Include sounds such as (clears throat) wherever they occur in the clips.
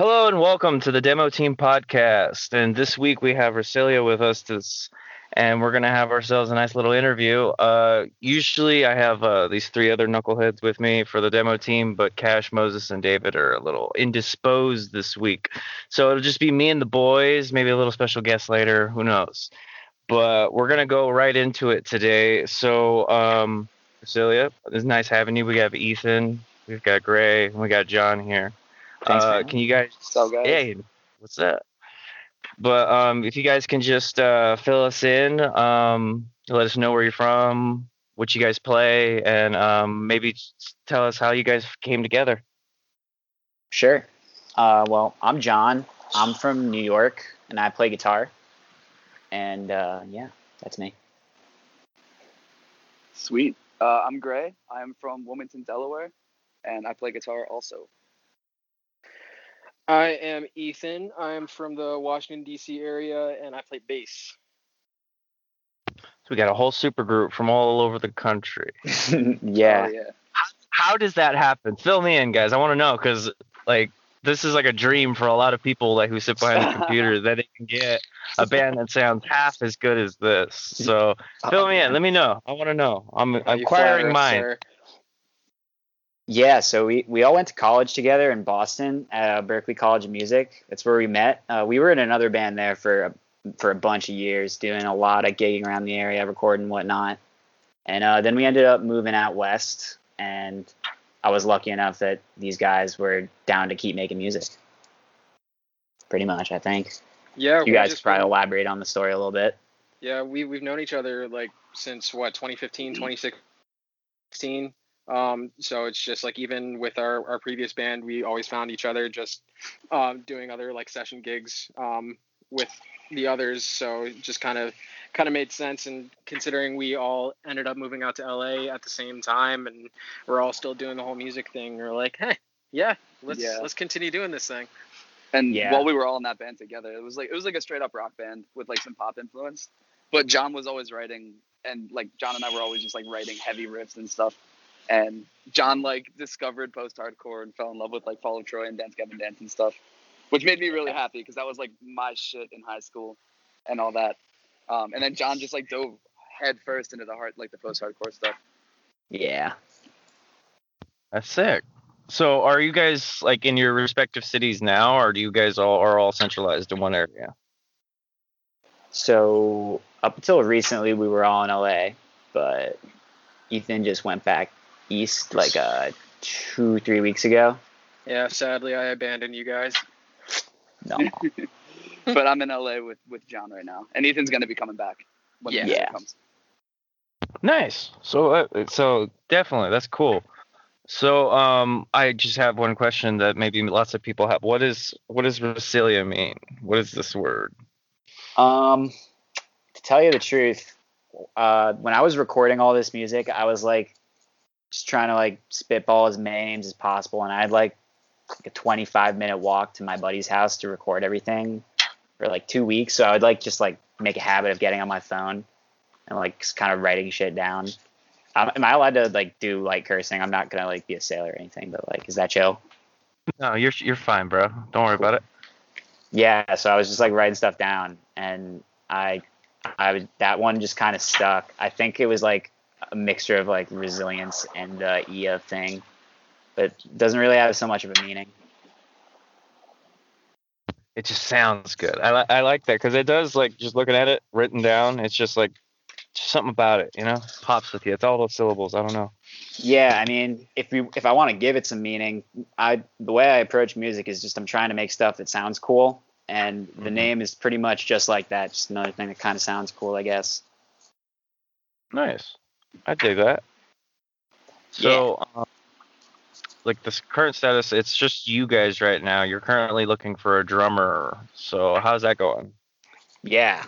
Hello and welcome to the Demo Team podcast. And this week we have Resilia with us to, and we're gonna have ourselves a nice little interview. Uh, usually I have uh, these three other knuckleheads with me for the demo team, but Cash, Moses, and David are a little indisposed this week, so it'll just be me and the boys. Maybe a little special guest later. Who knows? But we're gonna go right into it today. So, um, Resilia, it's nice having you. We have Ethan, we've got Gray, and we got John here. Thanks, uh, can you guys? What's guys? Hey, what's up? But um, if you guys can just uh, fill us in, um, let us know where you're from, what you guys play, and um, maybe tell us how you guys came together. Sure. Uh, well, I'm John. I'm from New York, and I play guitar. And uh, yeah, that's me. Sweet. Uh, I'm Gray. I'm from Wilmington, Delaware, and I play guitar also. I am Ethan. I am from the Washington D.C. area, and I play bass. So we got a whole super group from all over the country. (laughs) yeah. Oh, yeah. How does that happen? Fill me in, guys. I want to know because like this is like a dream for a lot of people like who sit behind the (laughs) computer that they can get a band that sounds half as good as this. So (laughs) fill me in. Let me know. I want to know. I'm you acquiring flatter mine. sir. Yeah, so we, we all went to college together in Boston at uh, Berklee College of Music. That's where we met. Uh, we were in another band there for a, for a bunch of years, doing a lot of gigging around the area, recording and whatnot. And uh, then we ended up moving out west, and I was lucky enough that these guys were down to keep making music. Pretty much, I think. Yeah, You guys could probably been- elaborate on the story a little bit. Yeah, we we've known each other like since what 2015, 2016. Um, so it's just like even with our our previous band, we always found each other just um, doing other like session gigs um, with the others. So it just kind of kind of made sense. And considering we all ended up moving out to LA at the same time, and we're all still doing the whole music thing, we're like, hey, yeah, let's Yeah. let's continue doing this thing. And Yeah. while we were all in that band together, it was like it was like a straight up rock band with like some pop influence. But John was always writing, and like John and I were always just like writing heavy riffs and stuff. And John like discovered post hardcore and fell in love with like Fall of Troy and Dance Gavin Dance and stuff, which made me really happy because that was like my shit in high school and all that. Um, and then John just like dove head first into the heart like the post hardcore stuff. Yeah. That's sick. So are you guys like in your respective cities now, or do you guys all are all centralized in one area? So up until recently, we were all in LA, but Ethan just went back east like uh two three weeks ago. Yeah, sadly, I abandoned you guys. No, (laughs) (laughs) but I'm in LA with with John right now, and Ethan's gonna be coming back when Yeah. the Yeah. comes. Nice. So uh, so definitely that's cool. So um I just have one question that maybe lots of people have. What is what does Resilia mean? What is this word? um, to tell you the truth, uh, when I was recording all this music, I was like just trying to like spitball as many names as possible, and I had like like a 25 minute walk to my buddy's house to record everything for like two weeks. So I would like just like make a habit of getting on my phone and like kind of writing shit down. Um, am I allowed to like do like cursing? I'm not gonna like be a sailor or anything, but like, is that chill? No, you're you're fine, bro. Don't worry about it. Yeah. So I was just like writing stuff down, and I, I was that one just kind of stuck. I think it was like a mixture of like resilience and the Ia thing, but doesn't really have so much of a meaning. It just sounds good. I li- I like that because it does like just looking at it written down. It's just like just something about it, you know, pops with you. It's all those syllables. I don't know. Yeah, I mean, if we if I want to give it some meaning, I the way I approach music is just I'm trying to make stuff that sounds cool, and the Mhm. name is pretty much just like that. Just another thing that kind of sounds cool, I guess. Nice. I dig that. So, um, like this current status, it's just you guys right now. You're currently looking for a drummer. So, how's that going? Yeah.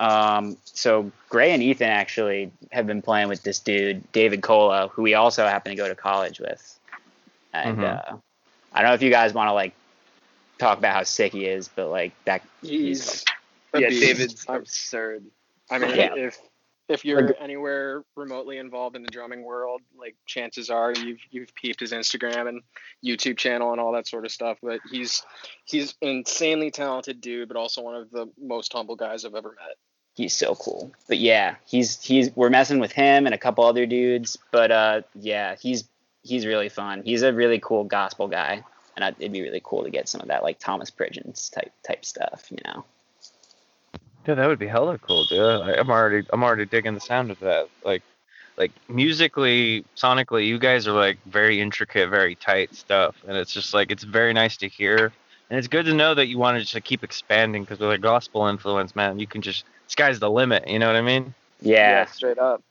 Um, so Gray and Ethan actually have been playing with this dude, David Cola, who we also happen to go to college with. And Mhm. uh, I don't know if you guys want to like talk about how sick he is, but like that He's a Yeah, beast. David's absurd. I mean, Yeah. if if you're Like- anywhere remotely involved in the drumming world, like chances are you've you've peeped his Instagram and YouTube channel and all that sort of stuff. But he's he's insanely talented dude, but also one of the most humble guys I've ever met. he's so cool. But yeah, he's he's we're messing with him and a couple other dudes. But uh, yeah, he's he's really fun. He's a really cool gospel guy, and I, it'd be really cool to get some of that like Thomas Pridgen's type type stuff. You know. Dude, that would be hella cool, dude. I, I'm already I'm already digging the sound of that. Like like musically, sonically, you guys are like very intricate, very tight stuff, and it's just like it's very nice to hear. And it's good to know that you wanted to just keep expanding because with a gospel influence, man, you can just sky's the limit. You know what I mean? Yeah. straight up.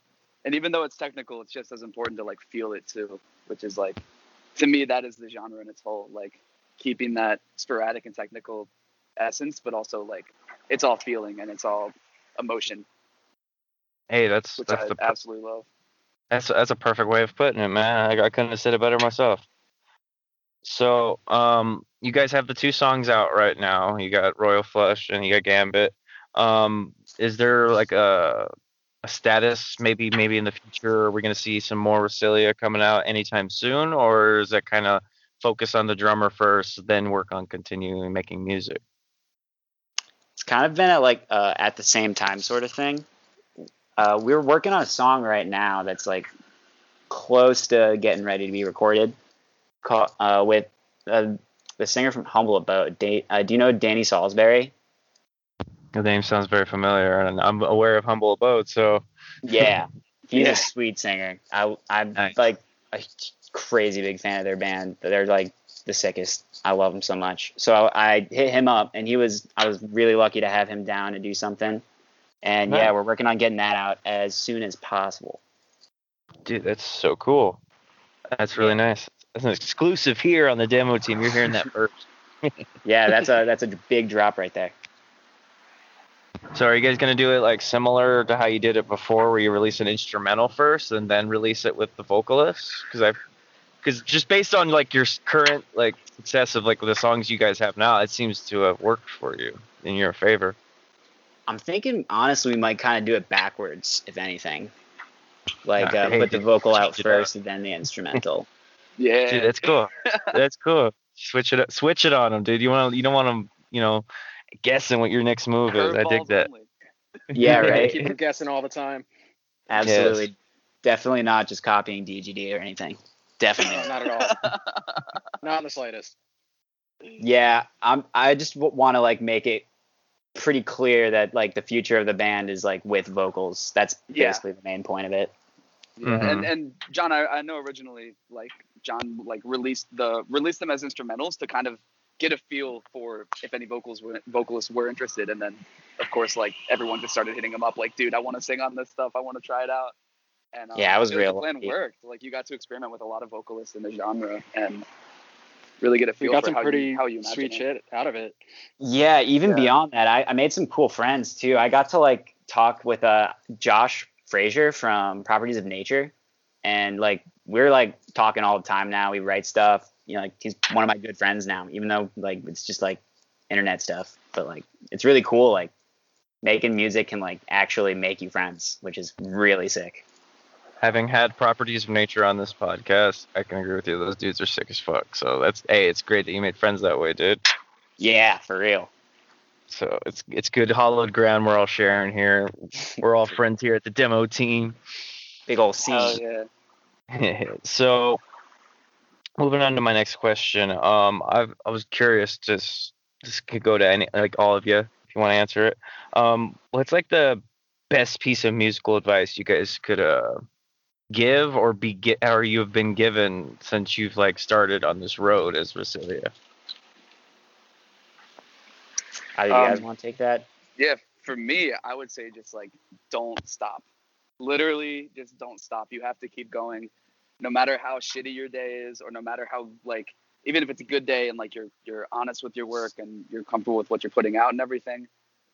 And even though it's technical, it's just as important to like feel it too, which is like to me that is the genre in its whole, like keeping that sporadic and technical essence, but also like it's all feeling and it's all emotion, Hey, that's which that's I the absolutely love. That's that's a perfect way of putting it, man. I, I couldn't have said it better myself. So, um, you guys have the two songs out right now. You got Royal Flush and you got Gambit. Um, is there like a a status maybe maybe in the future? Are we gonna see some more Resilia coming out anytime soon, or is that kind of focus on the drummer first, then work on continuing making music? It's kind of been at like uh, at the same time sort of thing. Uh, we're working on a song right now that's like close to getting ready to be recorded. Call, uh, with uh, the singer from Humble Abode. Da- uh, do you know Danny Salisbury? The name sounds very familiar, and I'm aware of Humble Abode. So, Yeah, (laughs) he's Yeah. a sweet singer. I I'm Nice. like a crazy big fan of their band. They're like the sickest. I love him so much. So I hit him up, and he was I was really lucky to have him down to do something. And yeah, we're working on getting that out as soon as possible. dude, that's so cool. That's really nice. That's an exclusive here on the demo team. You're hearing that first. (laughs) Yeah, that's a that's a big drop right there. So are you guys gonna do it like similar to how you did it before, where you release an instrumental first and then release it with the vocalist? Because I've, because just based on like your current like success of like the songs you guys have now, it seems to have worked for you in your favor. I'm thinking honestly, we might kind of do it backwards, if anything. Like uh, hey, put the vocal out switch it up. first and then the instrumental. (laughs) Yeah. Dude, that's cool. that's cool. Switch it up, switch it on them, dude. You want to, you don't want them, you know, guessing what your next move is. I dig that. only. (laughs) Yeah, (laughs) right. Keep him guessing all the time. Absolutely, definitely not just copying DGD or anything. Definitely No, not. not at all. not in the slightest. Yeah, I'm. I just w- want to like make it pretty clear that like the future of the band is like with vocals. That's Yeah. basically the main point of it. Yeah, and Mhm. and John, I, I know originally like John like released the released them as instrumentals to kind of get a feel for if any vocals were vocalists were interested, and then of course like everyone just started hitting him up like, dude, I want to sing on this stuff, I want to try it out. And um, Yeah, I was feel like real The plan lucky. worked. Like you got to experiment with a lot of vocalists in the genre and really get a We feel got for some how pretty you how you sweet it. shit out of it. Yeah, even Yeah. beyond that, I, I made some cool friends too. I got to like talk with uh Josh Frazier from Properties of Nature, and like we're like talking all the time now. We write stuff. You know, like he's one of my good friends now, even though like it's just like internet stuff. But like it's really cool. Like making music can like actually make you friends, which is really sick. Having had properties of nature on this podcast, I can agree with you. Those dudes are sick as fuck. So that's hey, it's great that you made friends that way, dude. Yeah, for real. So it's it's good hollowed ground we're all sharing here. We're all friends here at the demo team. Big old C. Oh yeah. (laughs) so moving on to my next question. Um I I was curious just this could go to any like all of you if you want to answer it. Um what's like the best piece of musical advice you guys could uh give or be get or you have been given since you've like started on this road as Resilia? How do you guys Um, want to take that? Yeah, for me, I would say just like don't stop. Literally, just don't stop. You have to keep going, no matter how shitty your day is, or no matter how like even if it's a good day and like you're you're honest with your work and you're comfortable with what you're putting out and everything.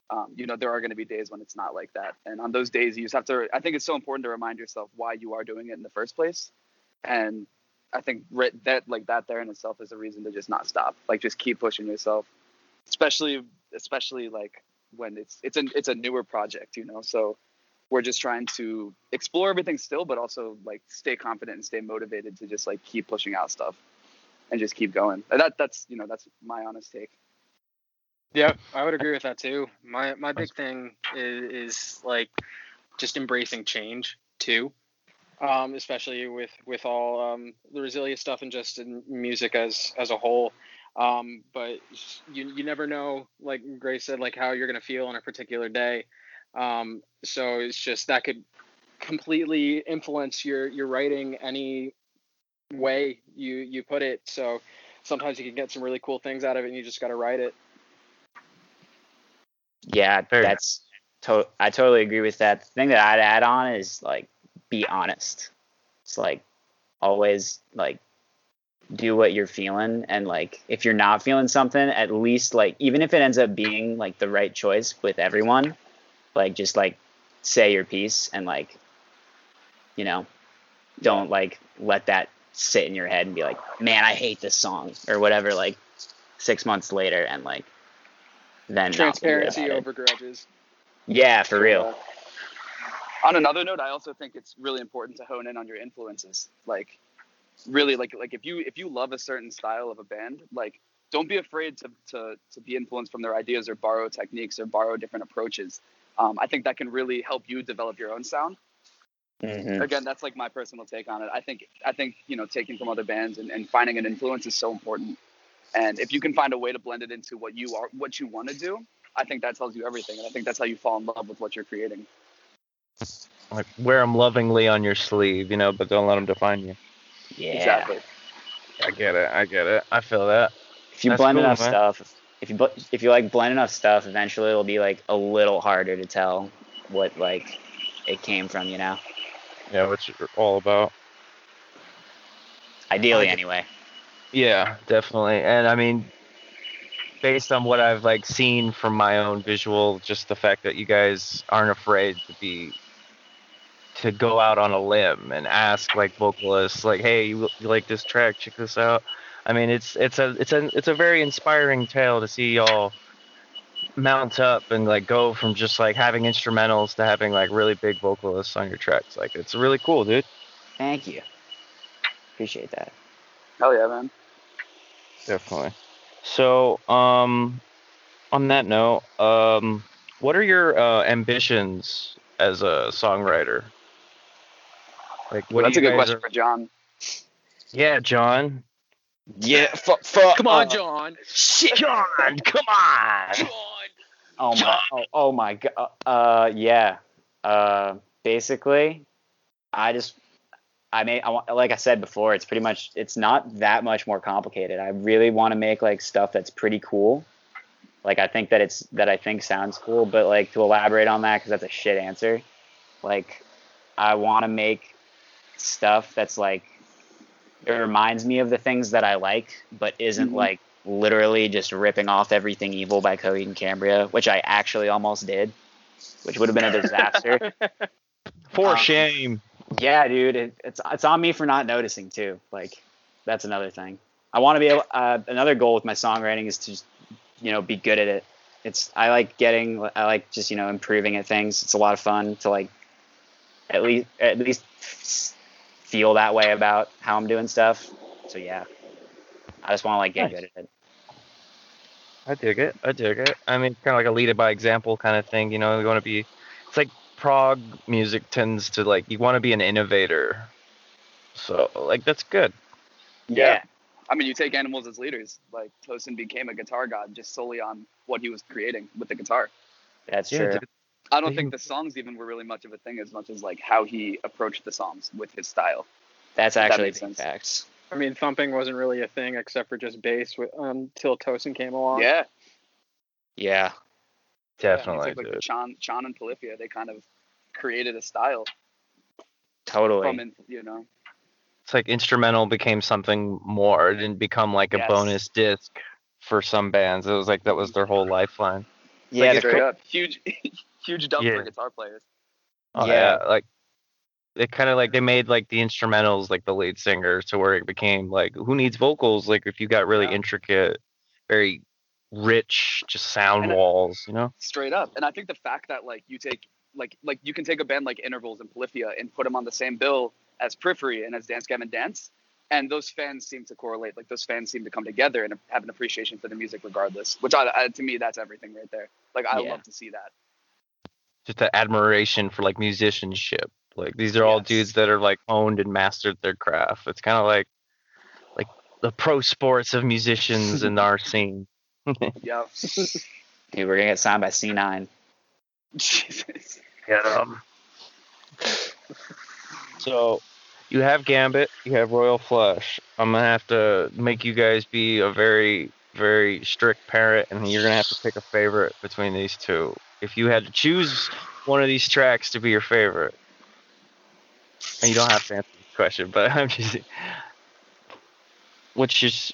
Um, you know, there are going to be days when it's not like that, and on those days, you just have to. I think it's so important to remind yourself why you are doing it in the first place, and I think that like that there in itself is a reason to just not stop. Like just keep pushing yourself, especially especially like when it's it's a it's a newer project, you know. So we're just trying to explore everything still, but also like stay confident and stay motivated to just like keep pushing out stuff and just keep going. And that that's you know that's my honest take. Yeah, I would agree with that too. My my big thing is, is like just embracing change too, um, especially with with all um, the Resilia stuff and just in music as as a whole. Um, but you you never know, like Grace said, like how you're gonna feel on a particular day. Um, so it's just that could completely influence your your writing any way you you put it. So sometimes you can get some really cool things out of it, and you just got to write it. Yeah, Fair that's to- I totally agree with that. The thing that I'd add on is like be honest. It's like always like do what you're feeling and like if you're not feeling something, at least like even if it ends up being like the right choice with everyone, like just like say your piece and like you know, don't like let that sit in your head and be like, "Man, I hate this song" or whatever like 6 months later and like then not feel good Transparency over grudges. Yeah, for real. On another note, I also think it's really important to hone in on your influences. Like, really, like like if you if you love a certain style of a band, like don't be afraid to to to be influenced from their ideas or borrow techniques or borrow different approaches. Um, I think that can really help you develop your own sound. Mhm. Again, that's like my personal take on it. I think I think you know taking from other bands and, and finding an influence is so important. And if you can find a way to blend it into what you are what you want to do, I think that tells you everything. And I think that's how you fall in love with what you're creating. Like wear them lovingly on your sleeve, you know, but don't let them define you. Yeah. Exactly. I get it. I get it. I feel that. If you That's blend cool, enough man. stuff, if you if you like blend enough stuff, eventually it'll be like a little harder to tell what like it came from. You know, Yeah, what you're all about. ideally I- anyway. Yeah, definitely. And I mean, based on what I've like seen from my own visual, just the fact that you guys aren't afraid to be to go out on a limb and ask like vocalists like, "Hey, you, you like this track? Check this out." I mean, it's it's a it's a it's a very inspiring tale to see y'all mount up and like go from just like having instrumentals to having like really big vocalists on your tracks. Like it's really cool, dude. Thank you. Appreciate that. Hell yeah, man. Definitely. So, um, on that note, um, what are your uh, ambitions as a songwriter? Like, what That's a good question are- for John. Yeah, John. Yeah. Fu- fu- Come on, uh, John. Shit. John, come on. John. Oh my. Oh, oh my god. Uh, yeah. Uh, basically, I just. I may, I like I said before, it's pretty much, it's not that much more complicated. I really want to make like stuff that's pretty cool. Like I think that it's that I think sounds cool, but like to elaborate on that because that's a shit answer. Like I want to make stuff that's like it reminds me of the things that I like, but isn't Mhm. like literally just ripping off everything evil by Coheed and Cambria, which I actually almost did, which would have been a disaster. (laughs) For Um, shame. Yeah, dude, it, it's it's on me for not noticing too. Like that's another thing. I want to be able. Uh, another goal with my songwriting is to, just, you know, be good at it. It's I like getting. I like just you know improving at things. It's a lot of fun to like, at least at least feel that way about how I'm doing stuff. So yeah, I just want to like get Nice. good at it. I dig it. I dig it. I mean, kind of like a lead it by example kind of thing. You know, you want to be. It's like prog music tends to like you want to be an innovator. So like that's good. Yeah, I mean, you take animals as leaders. Like Tosin became a guitar god just solely on what he was creating with the guitar. that's Yeah, true. dude. I don't think the songs even were really much of a thing as much as like how he approached the songs with his style. That's actually makes big sense. facts. I mean, thumping wasn't really a thing except for just bass wi- um, until Tosin came along. Yeah, Yeah, Definitely, It's like, dude. like Chan, Chan and Polyphia, they kind of created a style totally. from, you know. It's like instrumental became something more. It didn't become like a Yes. bonus disc for some bands. It was like that was their whole lifeline. yeah, like Straight up, huge, (laughs) huge dump Yeah. for guitar players. Oh, Yeah. yeah. like it kind of like they made like the instrumentals like the lead singer to where it became like who needs vocals like if you got really Yeah. intricate, very rich just sound And walls, you know? Straight up, and I think the fact that like you take like like you can take a band like Intervals and Polyphia and put them on the same bill as Periphery and as Dance Gavin Dance, and those fans seem to correlate. Like those fans seem to come together and have an appreciation for the music regardless. Which I, I to me that's everything right there. Like I Yeah. love to see that. Just that admiration for like musicianship. Like these are all dudes that are like owned and mastered their craft. It's kind of like like the pro sports of musicians (laughs) in our scene. Yeah. (laughs) Dude, we're gonna get signed by C9. Jesus. Get 'em. Um, so you have Gambit, you have Royal Flush. I'm gonna have to make you guys be a very, very strict parent, and you're gonna have to pick a favorite between these two. If you had to choose one of these tracks to be your favorite, and you don't have to answer this question, but (laughs) I'm just which is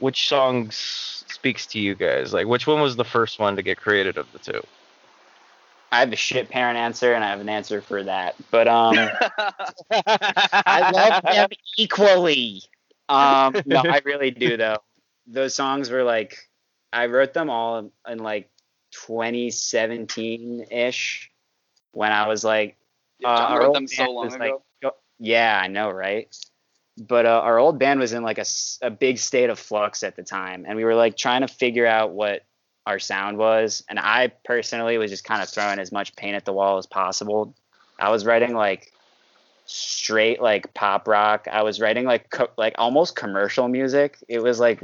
which songs speaks to you guys? Like, which one was the first one to get created of the two? I have a shit parent answer and I have an answer for that. But um (laughs) I love them equally. Um, no, I really do though. Those songs were like, I wrote them all in like 2017 ish, when I was like, Yeah, uh, John wrote them so long ago. like, yeah, I know, right? But uh, our old band was in like a, a big state of flux at the time, and we were like trying to figure out what our sound was. And I personally was just kind of throwing as much paint at the wall as possible. I was writing like straight like pop rock. I was writing like co- like almost commercial music. It was like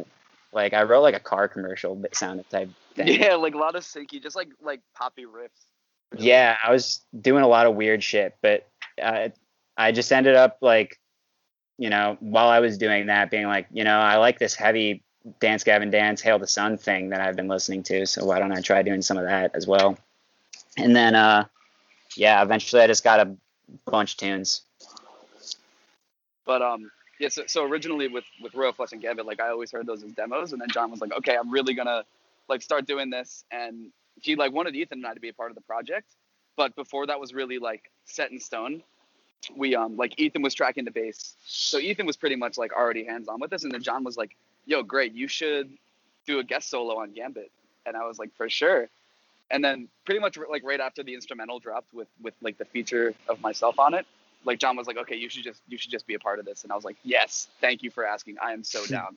like I wrote like a car commercial sound type thing. yeah, like a lot of syncy, just like like poppy riffs. Yeah, I was doing a lot of weird shit, but uh, I just ended up like, you know, while I was doing that, being like, you know, I like this heavy Dance Gavin Dance, Hail the Sun thing that I've been listening to, so why don't I try doing some of that as well? And then, uh, yeah, eventually I just got a bunch of tunes. But um, yeah. So, so originally with with Royal Flush and Gambit, like I always heard those as demos, and then John was like, okay, I'm really gonna like start doing this, and he like wanted Ethan and I to be a part of the project, but before that was really like set in stone. We um like Ethan was tracking the bass, so Ethan was pretty much like already hands on with this, and then John was like, "Yo, great, you should do a guest solo on Gambit," and I was like, "For sure." And then pretty much like right after the instrumental dropped with with like the feature of myself on it, like John was like, "Okay, you should just you should just be a part of this," and I was like, "Yes, thank you for asking. I am so (laughs) down."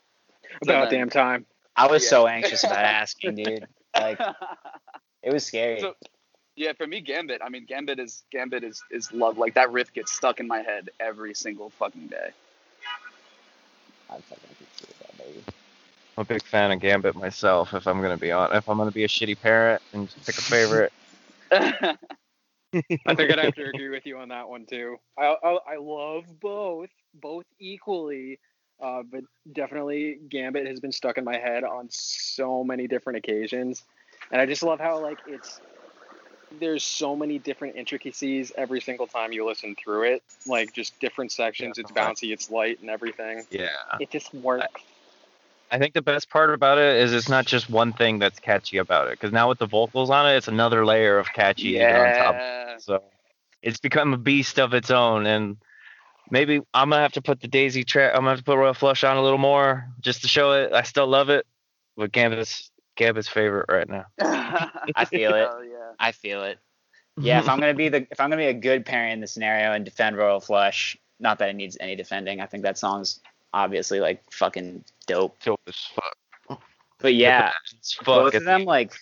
So About then- damn time. I was Yeah. so anxious about asking, dude. Like, (laughs) it was scary. So- yeah, for me, Gambit. I mean, Gambit is Gambit is is love. Like that riff gets stuck in my head every single fucking day. I fucking appreciate that, baby. I'm a big fan of Gambit myself. If I'm gonna be on, if I'm gonna be a shitty parent and just pick a favorite, (laughs) (laughs) I think I'd have to agree with you on that one too. I I, I love both, both equally, uh, but definitely Gambit has been stuck in my head on so many different occasions, and I just love how like it's there's so many different intricacies every single time you listen through it, like just different sections. It's bouncy, it's light, and everything. yeah. It just works. I think the best part about it is it's not just one thing that's catchy about it. Because now with the vocals on it, it's another layer of catchy to get on top. yeah. So it's become a beast of its own. And maybe I'm gonna have to put the Daisy track. I'm gonna have to put Royal Flush on a little more just to show it. I still love it, but Gambit's Gambit's favorite right now. (laughs) I feel (laughs) oh, it. Hell yeah. I feel it. Yeah, if I'm (laughs) gonna be the if I'm gonna be a good parent in the scenario and defend Royal Flush, not that it needs any defending. I think that song's obviously like fucking dope. Dope as fuck. But yeah, It's fuck. both of them like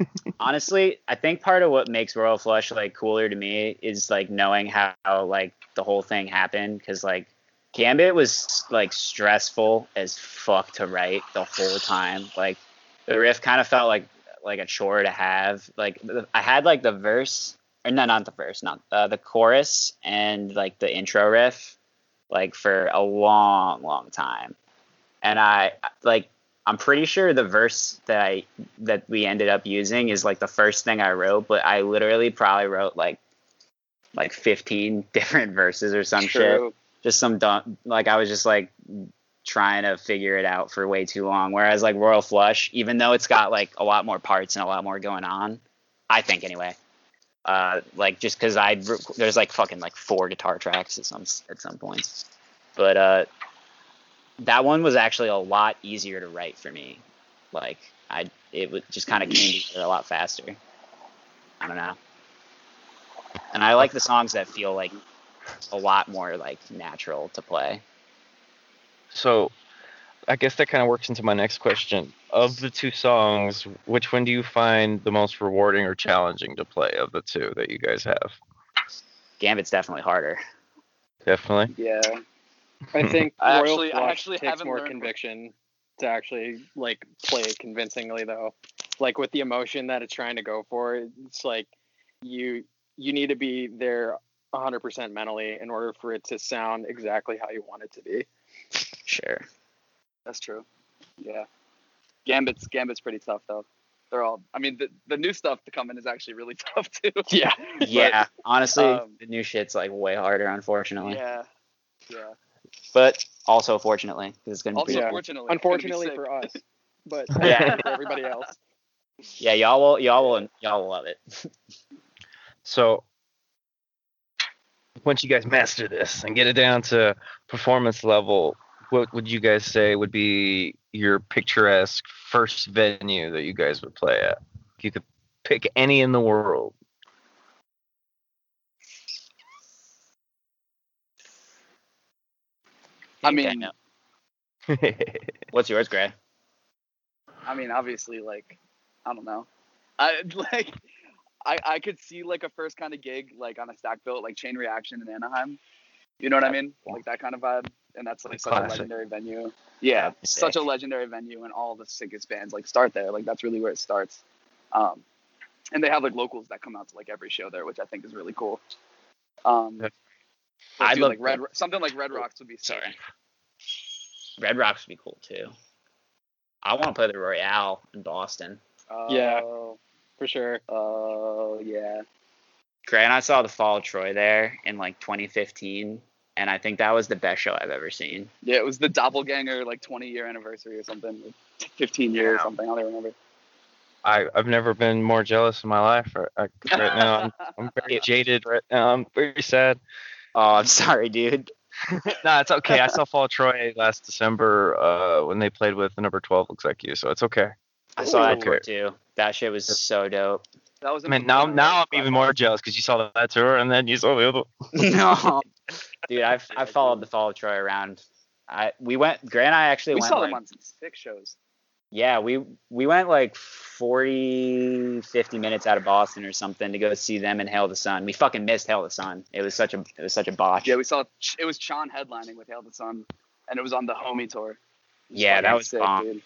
(laughs) honestly, I think part of what makes Royal Flush like cooler to me is like knowing how, like the whole thing happened because like Gambit was like stressful as fuck to write the whole time. Like the riff kind of felt like like a chore to have. Like I had like the verse or no, not the verse, not uh, the chorus and like the intro riff like for a long, long time. And I like I'm pretty sure the verse that I that we ended up using is like the first thing I wrote, but I literally probably wrote like like 15 (laughs) different verses or some shit. Just some dumb like I was just like trying to figure it out for way too long. Whereas like Royal Flush, even though it's got like a lot more parts and a lot more going on, I think anyway. Uh, like just because I there's like fucking like four guitar tracks at some at some points, but uh, that one was actually a lot easier to write for me. Like I, it just kind of came together a lot faster. I don't know. and I like the songs that feel like a lot more like natural to play. So, I guess that kind of works into my next question. Of the two songs, which one do you find the most rewarding or challenging to play of the two that you guys have? Gambit's definitely harder. Definitely. Yeah. (laughs) I think I Royal actually- I actually takes haven't more learned- conviction to actually like play it convincingly though. Like with the emotion that it's trying to go for, it's like you you need to be there 100% mentally in order for it to sound exactly how you want it to be. Sure. That's true. Yeah. Gambit's Gambit's pretty tough though. They're all. I mean, the the new stuff to come in is actually really (laughs) tough too. (laughs) Yeah. But, Yeah, honestly, um, the new shit's like way harder, unfortunately. Yeah. Yeah. But also fortunately, 'cause it's gonna be Also, pretty Yeah. fortunately, Unfortunately for us, but (laughs) Yeah. for everybody else. Yeah, y'all will y'all will y'all will love it. So, once you guys master this and get it down to performance level, what would you guys say would be your picturesque first venue that you guys would play at? If you could pick any in the world. I think I mean- (laughs) What's yours, Gray? I mean, obviously, like, I don't know. I (laughs) like, I I could see like a first kind of gig like on a stack built like Chain Reaction in Anaheim. You know what I mean? Like that kind of vibe, and that's like such Classic. a legendary venue. Yeah, That'd be such a legendary venue, and all the sickest bands like start there. Like that's really where it starts. Um, and they have like locals that come out to like every show there, which I think is really cool. Um, That's- I'd love like Red, something like Red Rocks would be sick. Sorry. Red Rocks would be cool too. I want to play the Royale in Boston. Yeah. For sure. Oh yeah. Gray and I saw the Fall of Troy there in like 2015, and I think that was the best show I've ever seen. Yeah, it was the Doppelganger like 20 year anniversary or something, like 15 year or something. I don't remember. I, I've never been more jealous in my life. Right, right now, I'm, I'm (laughs) very jaded. Right now, I'm very sad. Oh, I'm sorry, dude. (laughs) no, it's okay. I saw Fall of Troy last December uh, when they played with the number 12 looks like you, so it's okay. I saw that Ooh. tour too. That shit was so dope. That was. I mean, now now I'm even more jealous because you saw that tour and then you saw the other. (laughs) (laughs) no, (laughs) dude, I've I followed the Fall of Troy around. I we went. Grant and I actually We went. saw like, them on some sick shows. Yeah, we we went like 40, 50 minutes out of Boston or something to go see them in Hail the Sun. We fucking missed Hail the Sun. It was such a it was such a botch. Yeah, we saw. It was Sean headlining with Hail the Sun, and it was on the Homie tour. Yeah, that was bomb. dude.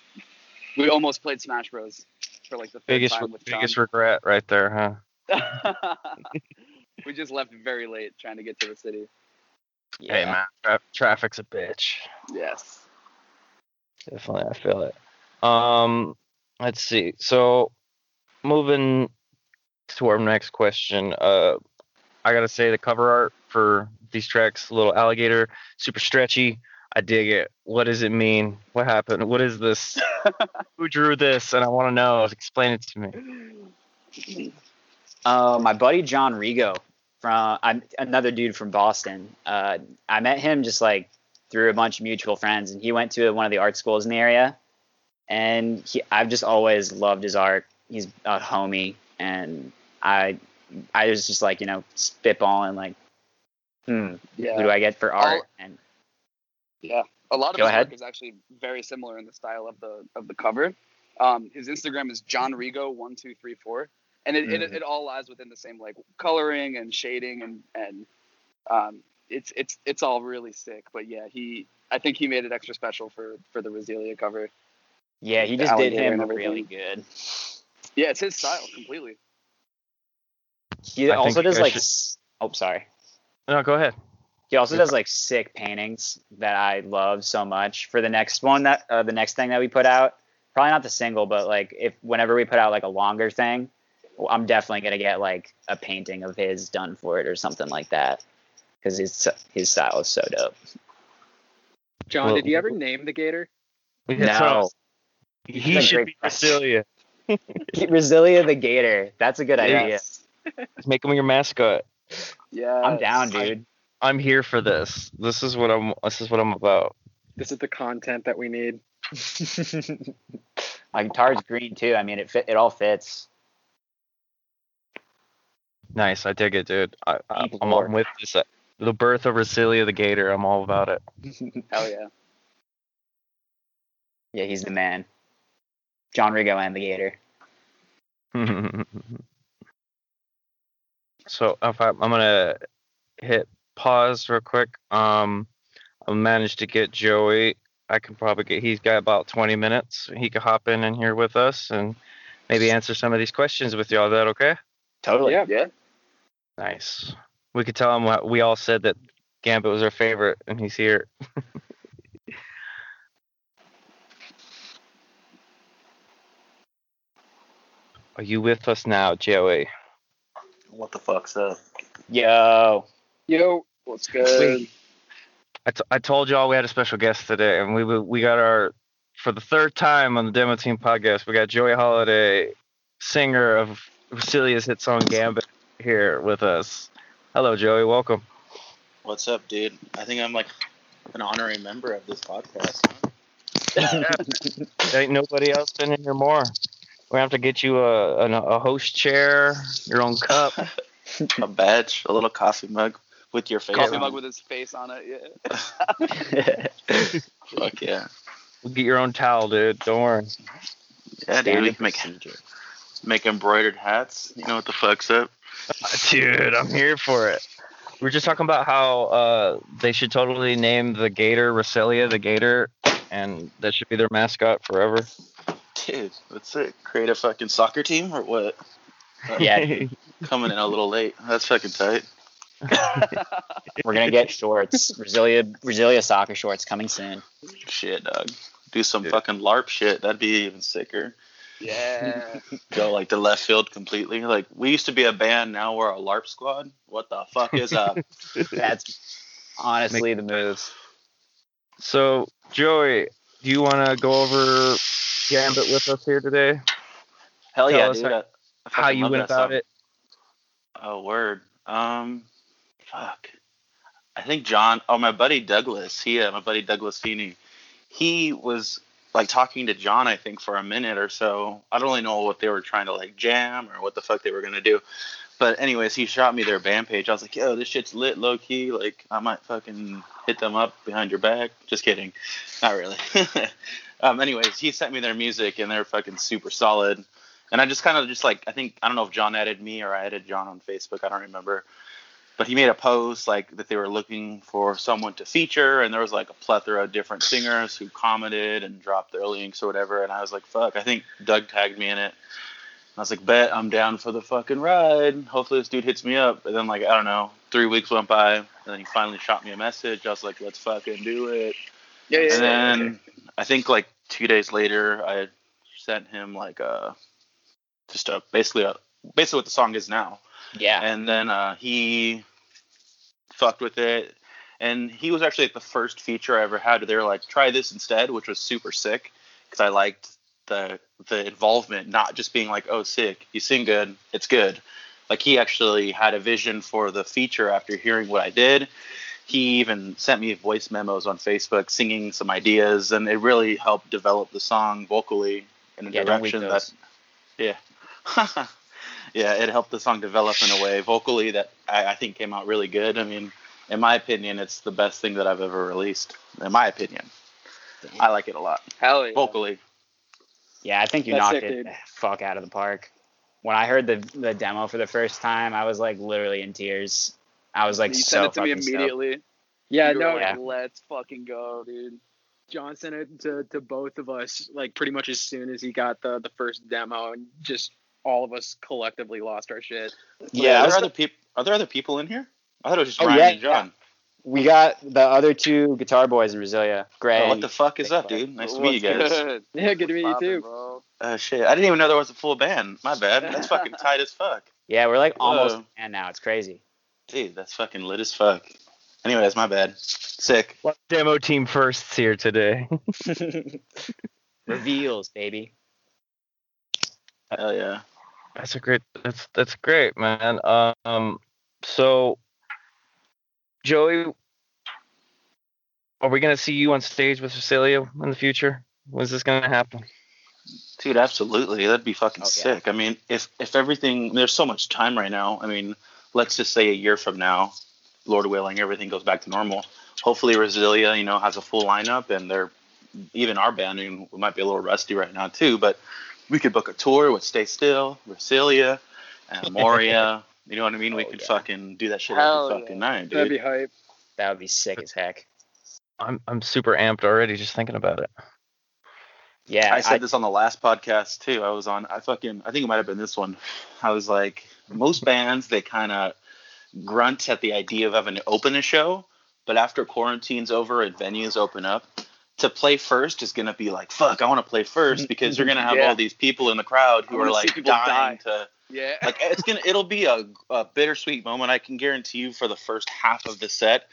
We almost played Smash Bros. For like the Biggest biggest regret right there, huh? (laughs) we just left very late trying to get to the city. yeah. Hey man, tra- traffic's a bitch. Yes. Definitely, I feel it. Um, let's see. So, moving to our next question. Uh, I gotta say the cover art for these tracks, little alligator, super stretchy. I dig it. What does it mean? What happened? What is this? (laughs) Who drew this? And I want to know. Explain it to me. Uh, my buddy John Rigo from I'm another dude from Boston. Uh, I met him just like through a bunch of mutual friends, and he went to one of the art schools in the area. And he, I've just always loved his art. He's a homie, and I, I was just like you know spitballing like, hmm, Yeah. who do I get for art? I'll- And Yeah, a lot of Go his ahead. work is actually very similar in the style of the of the cover. Um, his Instagram is John Rigo one two three four, and it, it, Mhm. it all lies within the same like coloring and shading and and um, it's it's it's all really sick. But yeah, he I think he made it extra special for for the Resilia cover. yeah, he just did him really good. Yeah, it's his style completely. He I also does guys like, should- oh sorry. No, go ahead. He also does like sick paintings that I love so much. For the next one that uh, the next thing that we put out, probably not the single, but like if whenever we put out like a longer thing, I'm definitely gonna get like a painting of his done for it or something like that because his his style is so dope. John, Well- did you ever name the gator? Yeah, No, he He's a should be friend. Resilia. (laughs) The Gator. That's a good idea. (laughs) Yes. Make him your mascot. Yeah. I'm down, dude. I'm here for this. This is what I'm. This is what I'm about. This is the content that we need. (laughs) My guitar's green too. I mean, it fit. It all fits. Nice, I dig it, dude. I, I, I'm lore. on with this. The birth of Resilia the Gator. I'm all about it. (laughs) Hell yeah. Yeah, he's the man. John Rigo and the Gator. (laughs) so if I, I'm gonna hit pause real quick. Um, I managed to get Joey. I can probably get. He's got about 20 minutes. He could hop in in here with us and maybe answer some of these questions with y'all. Is that okay? Totally. Yeah. Yeah. Nice. We could tell him what we all said that Gambit was our favorite, and he's here. (laughs) Are you with us now, Joey? What the fuck's up? Yo. Yo, What's good? I, t- I told y'all we had a special guest today, and we we got our for the third time on the Demo Team podcast. We got Joey Holiday, singer of Resilia's hit song Gambit, here with us. Hello, Joey. Welcome. What's up, dude? I think I'm like an honorary member of this podcast. There (laughs) ain't nobody else been in here more. We have to get you a, a a host chair, your own cup. (laughs) a badge, a little coffee mug with your face Coffee on. mug with his face on it. Yeah. (laughs) Fuck yeah. We'll get your own towel, dude. Don't worry. Yeah, dude, we can make, make embroidered hats. You know what the fuck's up? (laughs) Dude, I'm here for it. We are just talking about how uh, they should totally name the gator Resilia the gator, and that should be their mascot forever. Dude, what's it? Create a fucking soccer team or what? (laughs) Yeah, Coming in a little late. That's fucking tight. (laughs) we're gonna get shorts. Brasilia Brasilia soccer shorts coming soon. Shit, dog. Do some Dude. fucking LARP shit. That'd be even sicker. Yeah. (laughs) Go like the left field completely. Like we used to be a band, now we're a LARP squad. What the fuck is up? (laughs) That's honestly the move. so, Joey, do you want to go over Gambit with us here today? Hell Tell yeah, us dude. how- I- I How you love went that about song. it? Oh, word. Um, fuck. I think John. Oh, my buddy Douglas. He, uh, my buddy Douglas Feeney. He was like talking to John. I think for a minute or so. I don't really know what they were trying to like jam or what the fuck they were gonna do. But anyways, he shot me their band page. I was like, yo, this shit's lit, low key. Like, I might fucking hit them up behind your back. Just kidding. Not really. (laughs) um, anyways, he sent me their music and they're fucking super solid. And I just kind of just like I think I don't know if John added me or I added John on Facebook. I don't remember. But he made a post like that they were looking for someone to feature, and there was like a plethora of different singers who commented and dropped their links or whatever. And I was like, "Fuck!" I think Doug tagged me in it. I was like, "Bet I'm down for the fucking ride." Hopefully this dude hits me up. And then like I don't know, three weeks went by, and then he finally shot me a message. I was like, "Let's fucking do it." Yeah, yeah, and yeah. then I think like two days later, I sent him like a just a basically a basically what the song is now, Yeah. and then uh, he fucked with it, and he was actually like the first feature I ever had. They were like, try this instead, which was super sick because I liked the the involvement, not just being like, oh, sick, you sing good, it's good. Like he actually had a vision for the feature after hearing what I did. He even sent me voice memos on Facebook singing some ideas, and it really helped develop the song vocally in a Yeah, direction that, yeah, (laughs) yeah, it helped the song develop in a way vocally that I, I think came out really good. I mean, in my opinion, it's the best thing that I've ever released. In my opinion, I like it a lot Hell yeah. vocally. Yeah, I think you That's knocked sick, it dude. fuck out of the park. When I heard the the demo for the first time, I was like literally in tears. I was like you so sent it to me fucking stoked. immediately. Yeah, You no, like, Yeah. let's fucking go, dude. John sent it to, to both of us like pretty much as soon as he got the the first demo, and just all of us collectively lost our shit. Yeah, I are there other people? Are there other people in here? I thought it was just Oh, Ryan yeah, and John. we got the other two guitar boys in Resilia, Greg. Oh, what the fuck is up, dude? Nice to meet you guys. good? (laughs) Yeah, good to meet you too. bro. Uh, shit, I didn't even know there was a full band. My bad. That's fucking (laughs) tight as fuck. yeah, we're like almost Whoa. and now it's crazy. Dude, that's fucking lit as fuck. Anyways, my bad. Sick. What demo team firsts here today? (laughs) Reveals, baby. Hell yeah. That's a great. That's that's great, man. Um, so Joey, are we gonna see you on stage with Resilia in the future? When's this gonna happen? Dude, absolutely. That'd be fucking Oh, yeah. sick. I mean, if if everything there's so much time right now. I mean, let's just say a year from now, Lord willing, everything goes back to normal. Hopefully, Resilia, you know, has a full lineup, and they're even our band. I mean, we might be a little rusty right now too, but we could book a tour with Stay Still, Resilia, and Moria. (laughs) you know what I mean? we Oh, could yeah. fucking do that shit Hell every fucking yeah. night, That'd be hype. That would be sick as heck. I'm I'm super amped already just thinking about it. Yeah, I said this on the last podcast too. I was on. I fucking. I think it might have been this one. I was like, most bands they kind of grunt at the idea of having to open a show, but after quarantine's over and venues open up, to play first is gonna be like, fuck, I want to play first because you're gonna have Yeah. all these people in the crowd who are like dying die. to. Yeah. Like it's gonna. It'll be a, a bittersweet moment. I can guarantee you for the first half of the set,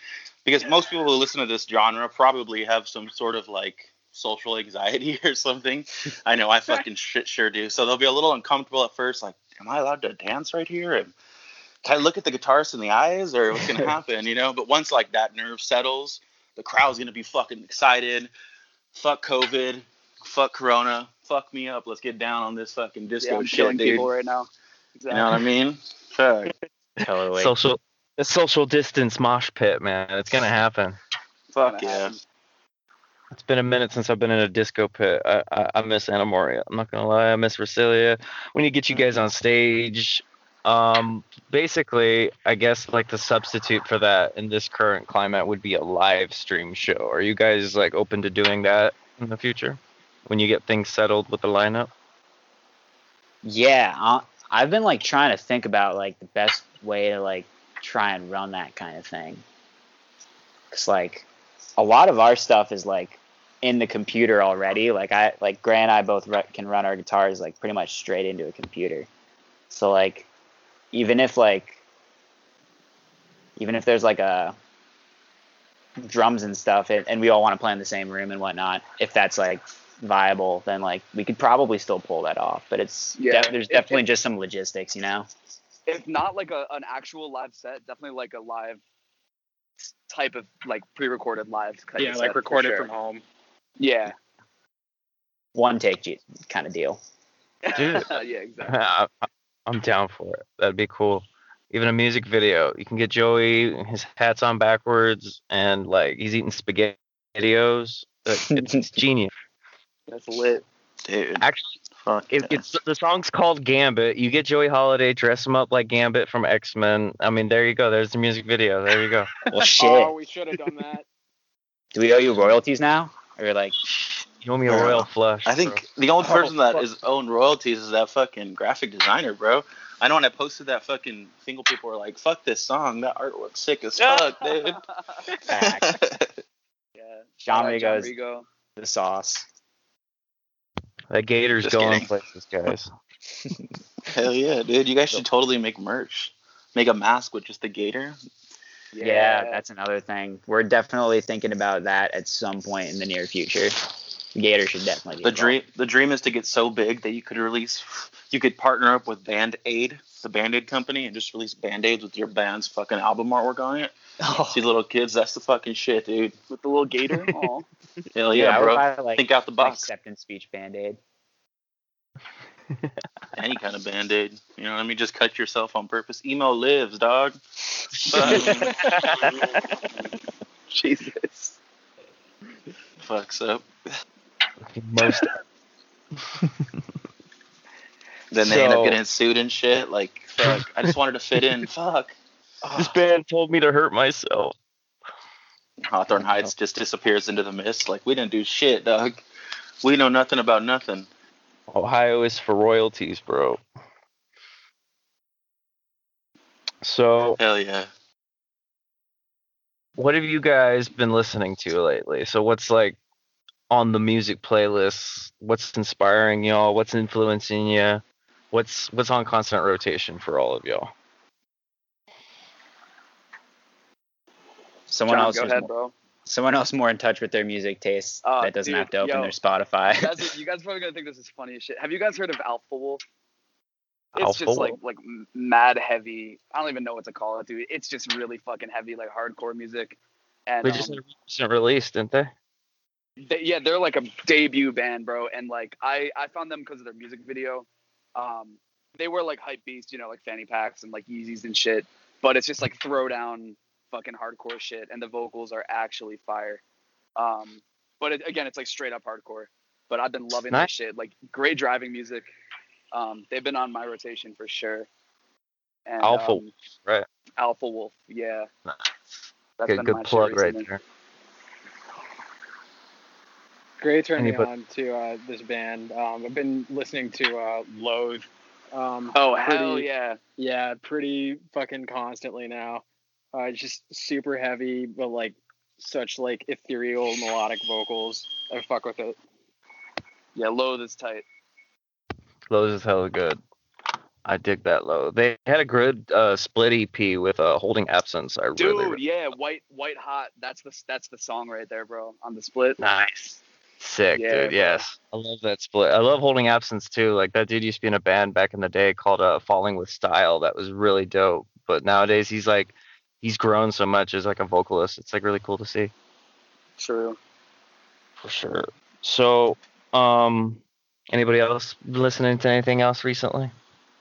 because most people who listen to this genre probably have some sort of like social anxiety (laughs) or something. I know I fucking (laughs) shit sure do. So they'll be a little uncomfortable at first, like, am I allowed to dance right here? And can I look at the guitarist in the eyes or what's gonna (laughs) happen? You know? But once like that nerve settles, the crowd's gonna be fucking excited. Fuck COVID, fuck Corona, fuck me up. Let's get down on this fucking disco yeah, I'm shit, killing dude. people right now. You know what I mean? Fuck. (laughs) totally. Social the social distance mosh pit, man. It's gonna happen. Fuck yeah. It's been a minute since I've been in a disco pit. I, I, I miss Anamoria. I'm not gonna lie. I miss Resilia. We need to get you guys on stage. Um, basically, I guess like the substitute for that in this current climate would be a live stream show. Are you guys like open to doing that in the future when you get things settled with the lineup? Yeah, uh, I've been like trying to think about like the best way to like try and run that kind of thing. Cause like a lot of our stuff is like in the computer already. Like I like Gray and I both ru- can run our guitars like pretty much straight into a computer. So like even if like even if there's like a drums and stuff and, and we all want to play in the same room and whatnot if that's like viable then like we could probably still pull that off but it's Yeah, def- there's it- definitely it- just some logistics you know If not like a, an actual live set, definitely like a live type of like pre-recorded live. Type Yeah, of like set, recorded sure. from home. Yeah. one take kind of deal (laughs) Dude. yeah, exactly. (laughs) I, I- I'm down for it. That'd be cool. Even a music video. You can get Joey, his hat's on backwards, and like he's eating spaghettios. Like, It's, it's genius. That's lit. Dude. Actually, Fuck it, yeah. it's the song's called Gambit. You get Joey Holiday, dress him up like Gambit from X Men. I mean, there you go. There's the music video. There you go. (laughs) well oh, shit Oh, we should have done that. do we owe you royalties now or like (laughs) You owe me a Yeah. royal flush. I think the only Oh, person that fuck. is owned royalties is that fucking graphic designer, bro. I know when I posted that fucking single, people were like, "Fuck this song, that artwork's sick as (laughs) fuck, dude." (laughs) (laughs) Yeah. John Shout out Rigo's Rigo. the sauce that Gator's Just going kidding. places, guys. Hell yeah, dude! You guys should totally make merch. Make a mask with just the gator. yeah. that's another thing we're definitely thinking about that at some point in the near future gator should definitely be The involved. dream, the dream is to get so big that you could release, you could partner up with Band Aid, the Band Aid company, and just release Band Aids with your band's fucking album artwork on it. oh, See little kids, that's the fucking shit, dude. With the little gator. (laughs) Hell yeah, would bro. buy, like, Think out the box. acceptance speech band-aid (laughs) Any kind of band aid. You know what I mean? Just cut yourself on purpose. Emo lives, dog. (laughs) Jesus. Fucks up. Most (laughs) Then they end up getting sued and shit. Like, fuck. I just wanted to fit in. (laughs) Fuck. this band told me to hurt myself. Hawthorne Heights just disappears into the mist. Like, we didn't do shit, dog. We know nothing about nothing. Ohio is for royalties, bro. So, Hell yeah. what have you guys been listening to lately? So, what's like on the music playlists? What's inspiring y'all? What's influencing you? What's what's on constant rotation for all of y'all? someone John, else go ahead, more, bro. someone else more in touch with their music tastes Uh, that doesn't dude, have to open yo, their spotify You guys, (laughs) you guys are probably gonna think this is funny as shit. Have you guys heard of Alpha Wolf? It's Alpha just like Wolf? like m- mad heavy. I don't even know what to call it, dude. It's just really fucking heavy, like hardcore music. And They just um, had a recent release, didn't they? They, yeah, they're like a debut band, bro. And like I I found them because of their music video. Um, they were like hype beasts, you know, like fanny packs and like Yeezys and shit. But it's just like throwdown fucking hardcore shit, and the vocals are actually fire. Um, but it, again, it's like straight up hardcore. But I've been loving Nice. that shit. Like great driving music. Um, they've been on my rotation for sure. And, Alpha um, right. Alpha Wolf, yeah. Nice. That's Good, been good my plug right there. Great turn me on to uh, this band. Um, I've been listening to uh, Loathe. Um, Oh pretty- hell yeah! Yeah, pretty fucking constantly now. Uh, it's just super heavy, but like such like ethereal melodic vocals. I fuck with it. Yeah, Loathe is tight. Loathe is hella good. I dig that low. They had a good uh, split EP with uh, Holding Absence. I Dude, really yeah, white white hot. That's the that's the song right there, bro. On the split. nice. Sick, Yeah, dude. bro. Yes. I love that split. I love Holding Absence too. Like that dude used to be in a band back in the day called uh, Falling with Style. That was really dope. But nowadays he's like he's grown so much as like a vocalist. It's like really cool to see. True. For sure. So, um, anybody else listening to anything else recently?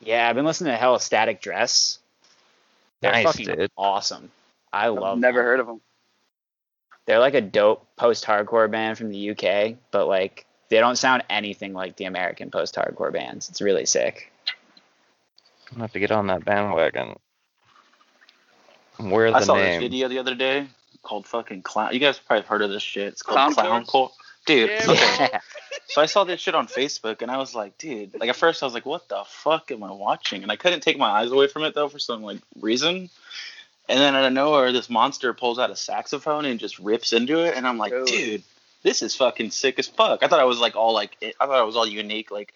Yeah, I've been listening to Hell Static Dress. They're Nice, fucking dude. awesome. I love. I've never them. heard of them. They're like a dope post-hardcore band from the UK, but like they don't sound anything like the American post-hardcore bands. It's really sick. I'm gonna have to get on that bandwagon. Where's I the saw name? this video the other day called fucking clown. You guys probably have heard of this shit. It's called Clowncore? Clowncore. Dude, Yeah, okay. (laughs) So I saw this shit on Facebook and I was like, dude, like at first I was like, what the fuck am I watching? And I couldn't take my eyes away from it though for some like reason. And then out of nowhere, this monster pulls out a saxophone and just rips into it, and I'm like, Dude. dude, this is fucking sick as fuck. I thought I was like all like, I thought I was all unique. Like,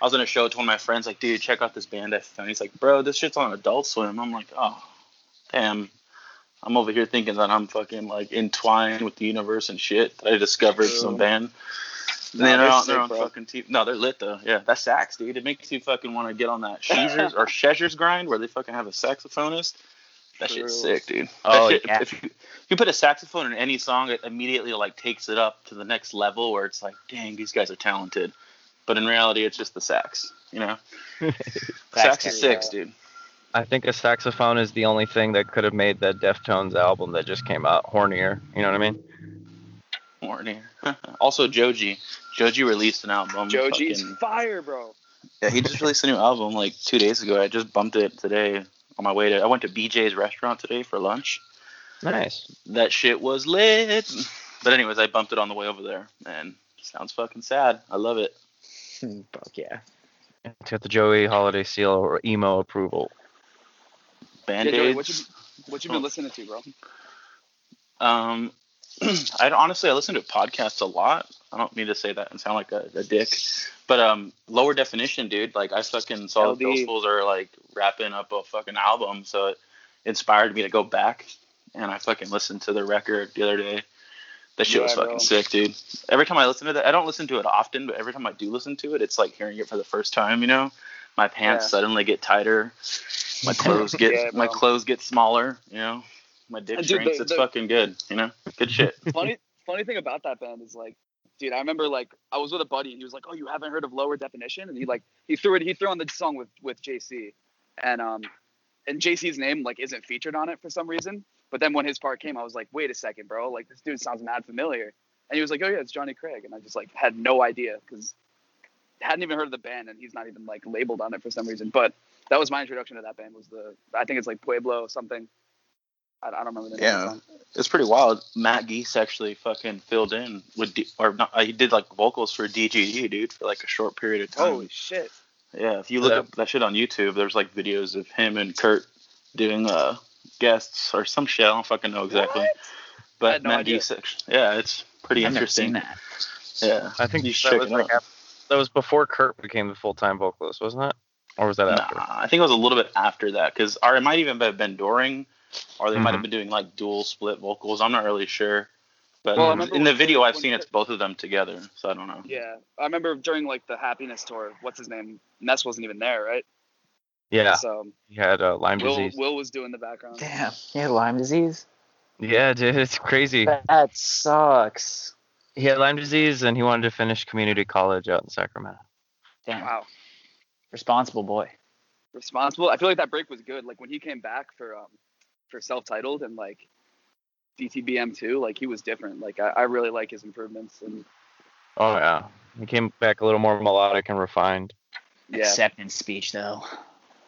I was gonna show it to one of my friends, like, dude, check out this band I found. He's like, bro, this shit's on Adult Swim. I'm like, oh, damn. I'm over here thinking that I'm fucking like entwined with the universe and shit. That I discovered some band. No, they're, they're on, sick, they're on fucking TV. No, they're lit though. Yeah, that's sax, dude. It makes you fucking want to get on that Sheezers or (laughs) Shezer's grind where they fucking have a saxophonist. That shit's sick, dude. Oh, shit, yeah. If you, if you put a saxophone in any song, it immediately like takes it up to the next level where it's like, dang, these guys are talented. But in reality, it's just the sax. You know, (laughs) sax is sick, six, dude. I think a saxophone is the only thing that could have made that Deftones album that just came out hornier. You know what I mean? Hornier. (laughs) also, Joji. Joji released an album. Joji's fucking- fire, bro. Yeah, he just released a new album like two days ago. I just bumped it today on my way to. I went to BJ's restaurant today for lunch. Nice. That shit was lit. But anyways, I bumped it on the way over there, and sounds fucking sad. I love it. (laughs) Fuck yeah. It's got the Joey Holiday seal or emo approval. Band Yeah, Joey, what you what you been listening to, bro? Um, (clears throat) I honestly I listen to podcasts a lot. I don't mean to say that and sound like a, a dick, but um, lower definition, dude. Like I fucking saw LD. that those fools are like wrapping up a fucking album, so it inspired me to go back and I fucking listened to the record the other day. That shit was fucking bro. sick, dude. Every time I listen to that, I don't listen to it often, but every time I do listen to it, it's like hearing it for the first time. You know, my pants Yeah. suddenly get tighter, my (laughs) clothes get Yeah, my clothes get smaller. You know, my dick dude, shrinks. the- it's the- fucking good. You know, good shit. (laughs) funny funny thing about that band is like dude i remember like i was with a buddy and he was like oh you haven't heard of lower definition? And he like he threw it he threw on the song with with jc and um and jc's name like isn't featured on it for some reason. But then when his part came i was like wait a second bro. Like this dude sounds mad familiar. And he was like oh yeah it's johnny craig. And i just like had no idea because hadn't even heard of the band and he's not even like labeled on it for some reason. But that was my introduction to that band was the i think it's like pueblo something i, I don't remember the name Yeah. of. It's pretty wild. Matt Geise actually fucking filled in with, D- or not, uh, he did like vocals for DGD, dude, for like a short period of time. holy shit yeah, if you look Yeah. up that shit on YouTube, there's like videos of him and Kurt doing uh guests or some shit. I don't fucking know exactly. What? But no Matt idea. Geise, actually, yeah, it's pretty I've never interesting. seen that. Yeah, I think You that was like out. af- that was before Kurt became the full time vocalist, wasn't it? Or was that Nah, after? I think it was a little bit after that because, or it might even have been during, or they might Mhm. have been doing like dual split vocals. I'm not really sure. But Well, in in the video I've seen it's both of them together, so I don't know. Yeah, I remember during like the happiness tour. What's his name? Mess wasn't even there, right? Yeah, So he had uh, Lyme Will disease. Will was doing the background. Damn. he had Lyme disease. Yeah, dude, it's crazy. That sucks. he had Lyme disease and he wanted to finish community college out in Sacramento. Damn, Wow. responsible boy. Responsible. I feel like that break was good. Like when he came back for um for self-titled and like DTBM two, like he was different. Like I, I really like his improvements and Oh yeah, he came back a little more melodic and refined. yeah. Acceptance speech though.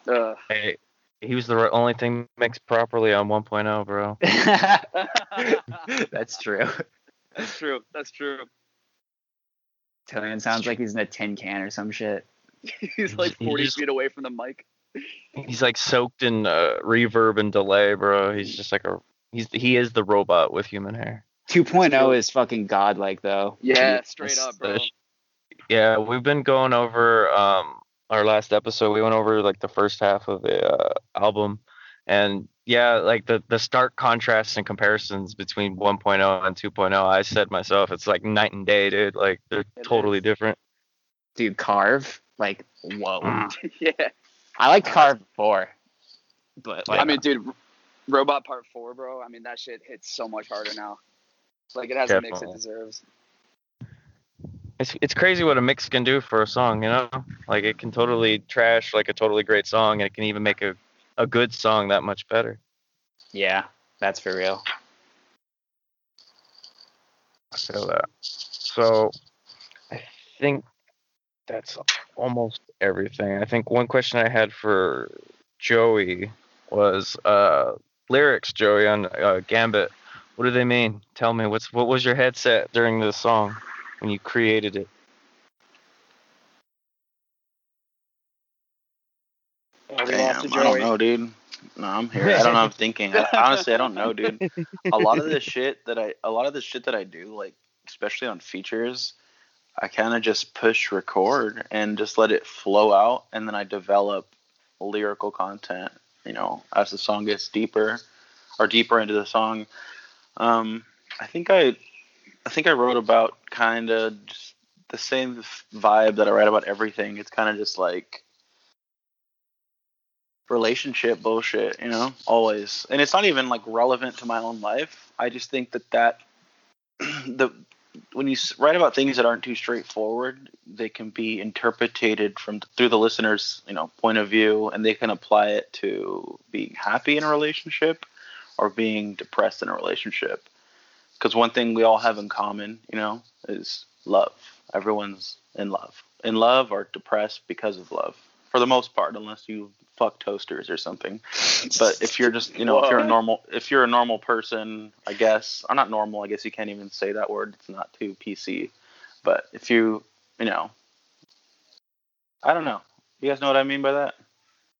Uh, Hey, he was the only thing mixed properly on 1.0, bro. (laughs) (laughs) That's true. that's true. That's true. Tilian sounds like he's in a tin can or some shit. (laughs) He's like 40 just- feet away from the mic. He's like soaked in uh, reverb and delay, bro. He's just like a he's he is the robot with human hair. 2.0 is fucking godlike though. Yeah, straight up, bro. Yeah, we've been going over um our last episode. We went over like the first half of the uh, album, and yeah, like the the stark contrasts and comparisons between 1.0 and 2.0. I said myself, it's like night and day, dude. Like they're It totally is. different. Dude, Carve, like whoa. Mm. (laughs) yeah. I like Carve Four, but like, I mean, dude, Robot Part Four, bro. I mean, that shit hits so much harder now. Like it has the mix it deserves. It's it's crazy what a mix can do for a song, you know? Like it can totally trash like a totally great song, and it can even make a a good song that much better. yeah, that's for real. I feel that. So I think that's almost everything. I think one question I had for Joey was uh, lyrics, Joey, on uh, Gambit. What do they mean? Tell me what's what was your headset during the song when you created it? Damn, I don't know, dude. No, I'm here. I don't (laughs) know. I'm thinking. I, honestly, I don't know, dude. A lot of the (laughs) shit that I, a lot of the shit that I do, like especially on features, I kind of just push record and just let it flow out, and then I develop lyrical content. You know, as the song gets deeper, or deeper into the song. Um, I think I, I think I wrote about kind of the same vibe that I write about everything. It's kind of just like relationship bullshit, you know, always. And it's not even like relevant to my own life. I just think that that (clears throat) the when you write about things that aren't too straightforward, they can be interpreted from through the listener's, you know, point of view, and they can apply it to being happy in a relationship or being depressed in a relationship. Because one thing we all have in common, you know, is love. Everyone's in love, in love or depressed because of love, for the most part, unless you fuck toasters or something. But if you're just, you know, if you're a normal, if you're a normal person, I guess, or not normal, I guess you can't even say that word. It's not too PC. But if you, you know, I don't know. You guys know what I mean by that?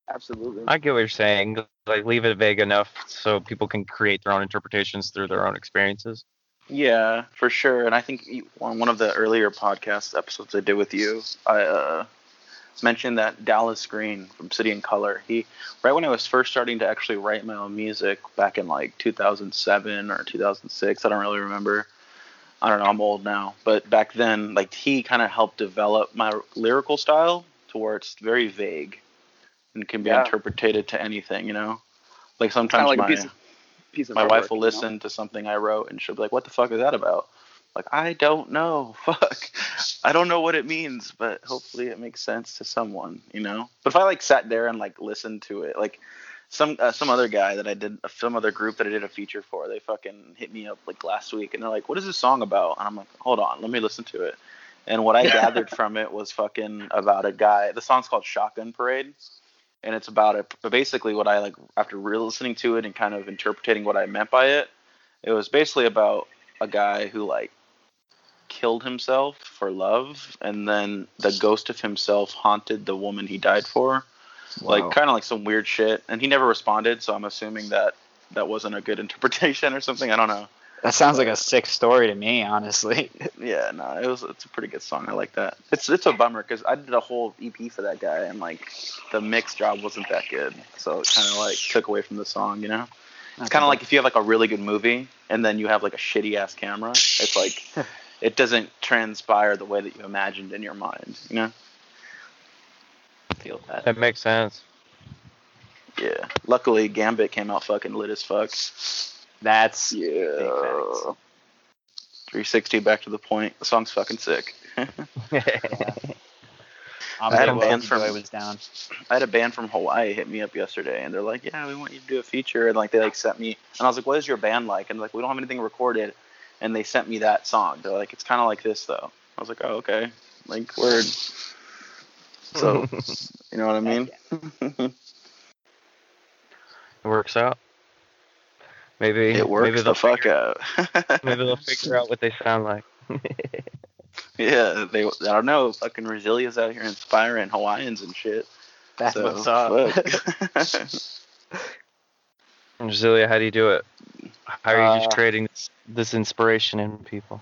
Absolutely. I get what you're saying. Like leave it vague enough so people can create their own interpretations through their own experiences. Yeah, for sure. And I think on one of the earlier podcast episodes I did with you, I uh, mentioned that Dallas Green from City and Color. He right when I was first starting to actually write my own music back in like 2007 or 2006. I don't really remember. I don't know. I'm old now, but back then, like he kind of helped develop my lyrical style to where it's very vague and can be Yeah. interpreted to anything. You know, like sometimes like my piece of my wife will you know? listen to something I wrote and she'll be like, "What the fuck is that about?" Like, I don't know. (laughs) Fuck, I don't know what it means, but hopefully it makes sense to someone, you know. But if I like sat there and like listened to it, like some uh, some other guy that I did a some other group that I did a feature for, they fucking hit me up like last week and they're like, "What is this song about?" And I'm like, "Hold on, let me listen to it." And what I gathered from it was fucking about a guy. The song's called Shotgun Parade and it's about it. But basically, what I like after re- listening to it and kind of interpreting what I meant by it, it was basically about a guy who like killed himself for love, and then the ghost of himself haunted the woman he died for. Like kind of like some weird shit, and he never responded. So I'm assuming that that wasn't a good (laughs) interpretation or something. I don't know. That sounds like a sick story to me, honestly. (laughs) Yeah, no, it was. It's a pretty good song. I like that. It's it's a bummer because I did a whole EP for that guy, and like the mix job wasn't that good, so it kind of like took away from the song. You know, it's kind of like if you have like a really good movie and then you have like a shitty ass camera. It's like (laughs) it doesn't transpire the way that you imagined in your mind. You know? feel that. That makes sense. Yeah. Luckily, Gambit came out fucking lit as fuck. That's Yeah. 360, back to the point. The song's fucking sick. (laughs) I had a band from- was down. I had a band from Hawaii hit me up yesterday, and they're like, "Yeah, we want you to do a feature." And like they like sent me, and I was like, "What is your band like?" And they're like, "We don't have anything recorded," and they sent me that song. They're like, "It's kind of like this, though." I was like, "Oh, okay." Like word. (laughs) So you know what I mean? it works out. Maybe it works Maybe the they'll fuck figure, out. (laughs) maybe they'll figure out what they sound like. (laughs) yeah, they. I don't know. Fucking Resilia's out here inspiring Hawaiians and shit. That's so, what's up. fuck. Zilia, how do you do it? How are you just Uh, creating this, this inspiration in people?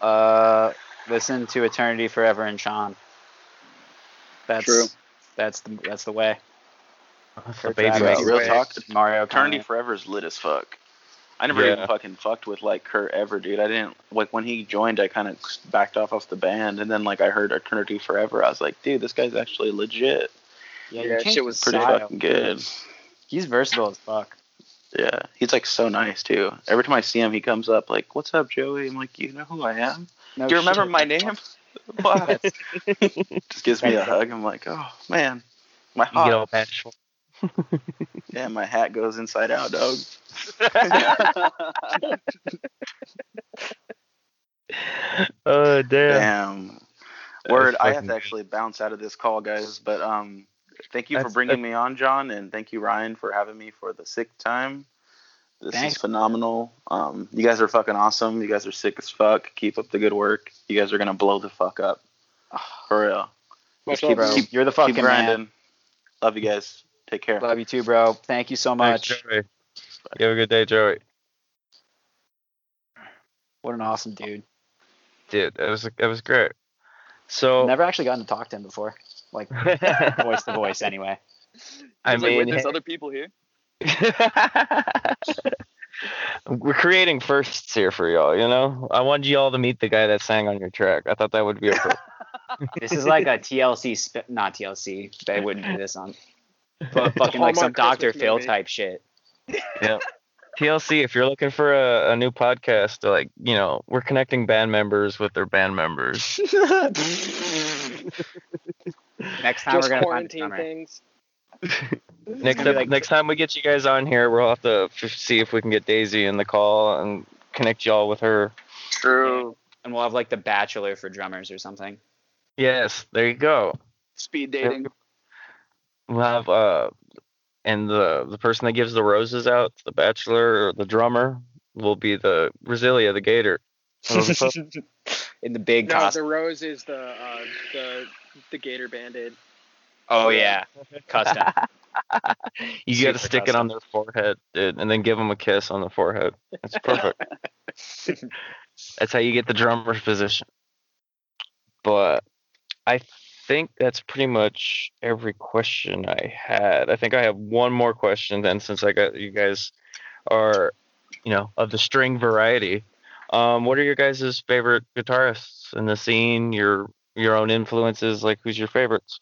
uh, listen to Eternity Forever and CHON. That's True. That's the that's the way. That's the baby Travis. Real way. talk. Mario Eternity Kart. Forever is lit as fuck. I never Yeah. even fucking fucked with like Kurt ever, dude. I didn't like when he joined. I kind of backed off off the band, and then like I heard Eternity Forever. I was like, dude, this guy's actually legit. Yeah, Yeah, you shit was Pretty style. fucking good. He's versatile as fuck. Yeah, he's like so nice too. Every time I see him, he comes up like, "What's up, Joey?" I'm like, "You know who I am? No Do you remember shit. my name?" (laughs) what? Just gives me a hug. I'm like, "Oh man, my You get all heart, bashful. (laughs) yeah, my hat goes inside out, dog." (laughs) oh damn. Damn. Word, I have to actually bounce out of this call, guys. But um, thank you for bringing me on, John, and thank you, Ryan, for having me for the sixth time. This Thanks. is phenomenal. Um, you guys are fucking awesome. You guys are sick as fuck. Keep up the good work. You guys are gonna blow the fuck up. (sighs) For real. Much keep- love, bro. keep- You're the fucking Keep man. Love you guys. Take care. Love you too, bro. Thank you so Thanks, much. Joey. You have a good day, Joey. What an awesome dude. Dude, it was it was great. So Never actually gotten to talk to him before. Like (laughs) voice to voice anyway. I It's like, wait, mean, there's other people here. (laughs) we're creating firsts here for y'all. You know, I wanted y'all to meet the guy that sang on your track. I thought that would be a first. (laughs) This is like a TLC, sp- not TLC. They wouldn't do this on, but fucking like Hallmark some Dr. Christmas Phil movie. type shit. yeah. TLC, if you're looking for a, a new podcast, like you know, we're connecting band members with their band members. (laughs) Next time Just we're gonna quarantine drummer. things. (laughs) Next up, like- next time we get you guys on here, we'll have to f- see if we can get Daisy in the call and connect y'all with her. True. And we'll have like the Bachelor for drummers or something. Yes, there you go. Speed dating. We'll have uh, and the the person that gives the roses out, the bachelor or the drummer, will be the Resilia, the Gator. (laughs) In the big No, costume. the rose is the uh, the the Gator Bandit. Oh yeah, custom. (laughs) you got to Super stick it on their forehead, dude, and then give them a kiss on the forehead. That's perfect. (laughs) that's how you get the drummer's position. But I think that's pretty much every question I had. I think I have one more question then, since I got you guys are, you know, of the string variety. Um, what are your guys' favorite guitarists in the scene? Your your own influences, like who's your favorites?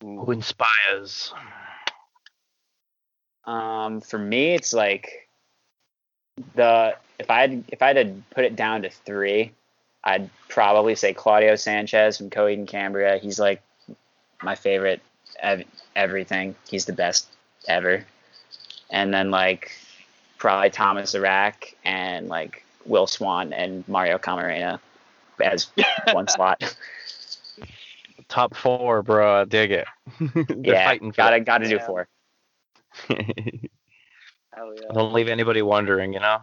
Who inspires? Um, for me, it's like the if I had if I had to put it down to three, I'd probably say Claudio Sanchez from Coheed and Cambria. He's like my favorite ev- everything. He's the best ever. And then like probably Thomas Erak and like Will Swan and Mario Camarena as (laughs) one slot. Top four, bro. I dig it. (laughs) Yeah, fighting for gotta gotta do Yeah. four. (laughs) Hell yeah. Don't leave anybody wondering, you know.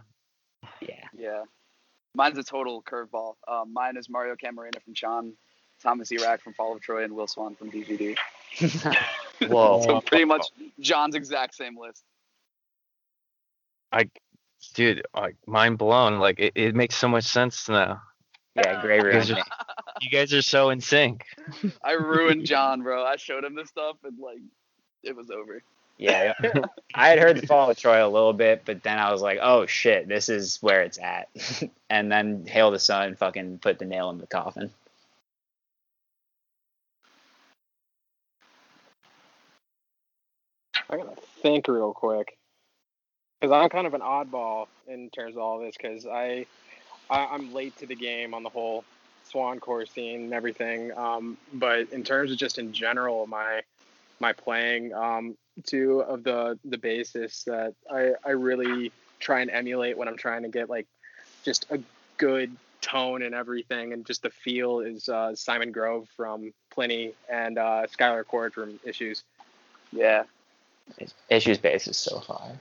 Yeah. Yeah. Mine's a total curveball. Um, mine is Mario Camarena from CHON, Thomas Erak from Fall of Troy, and Will Swan from DGD. (laughs) Whoa. So pretty much John's exact same list. I, Dude, like mind blown. Like it, it makes so much sense now. Yeah, great room. Guys are- You guys are so in sync. I ruined (laughs) John, bro. I showed him this stuff and like it was over. Yeah, (laughs) I had heard the fall of Troy a little bit, but then I was like, oh shit, this is where it's at. (laughs) and then Hail the Sun fucking put the nail in the coffin. I gotta think real quick. because I'm kind of an oddball in terms of all this because I, I I'm late to the game on the whole Swan core scene and everything. Um, but in terms of just in general, my my playing, um, two of the the basis that I I really try and emulate when I'm trying to get like just a good tone and everything and just the feel is uh, Simon Grove from Plini and uh, Skyler Acord from Issues. Yeah. Issues basis so far.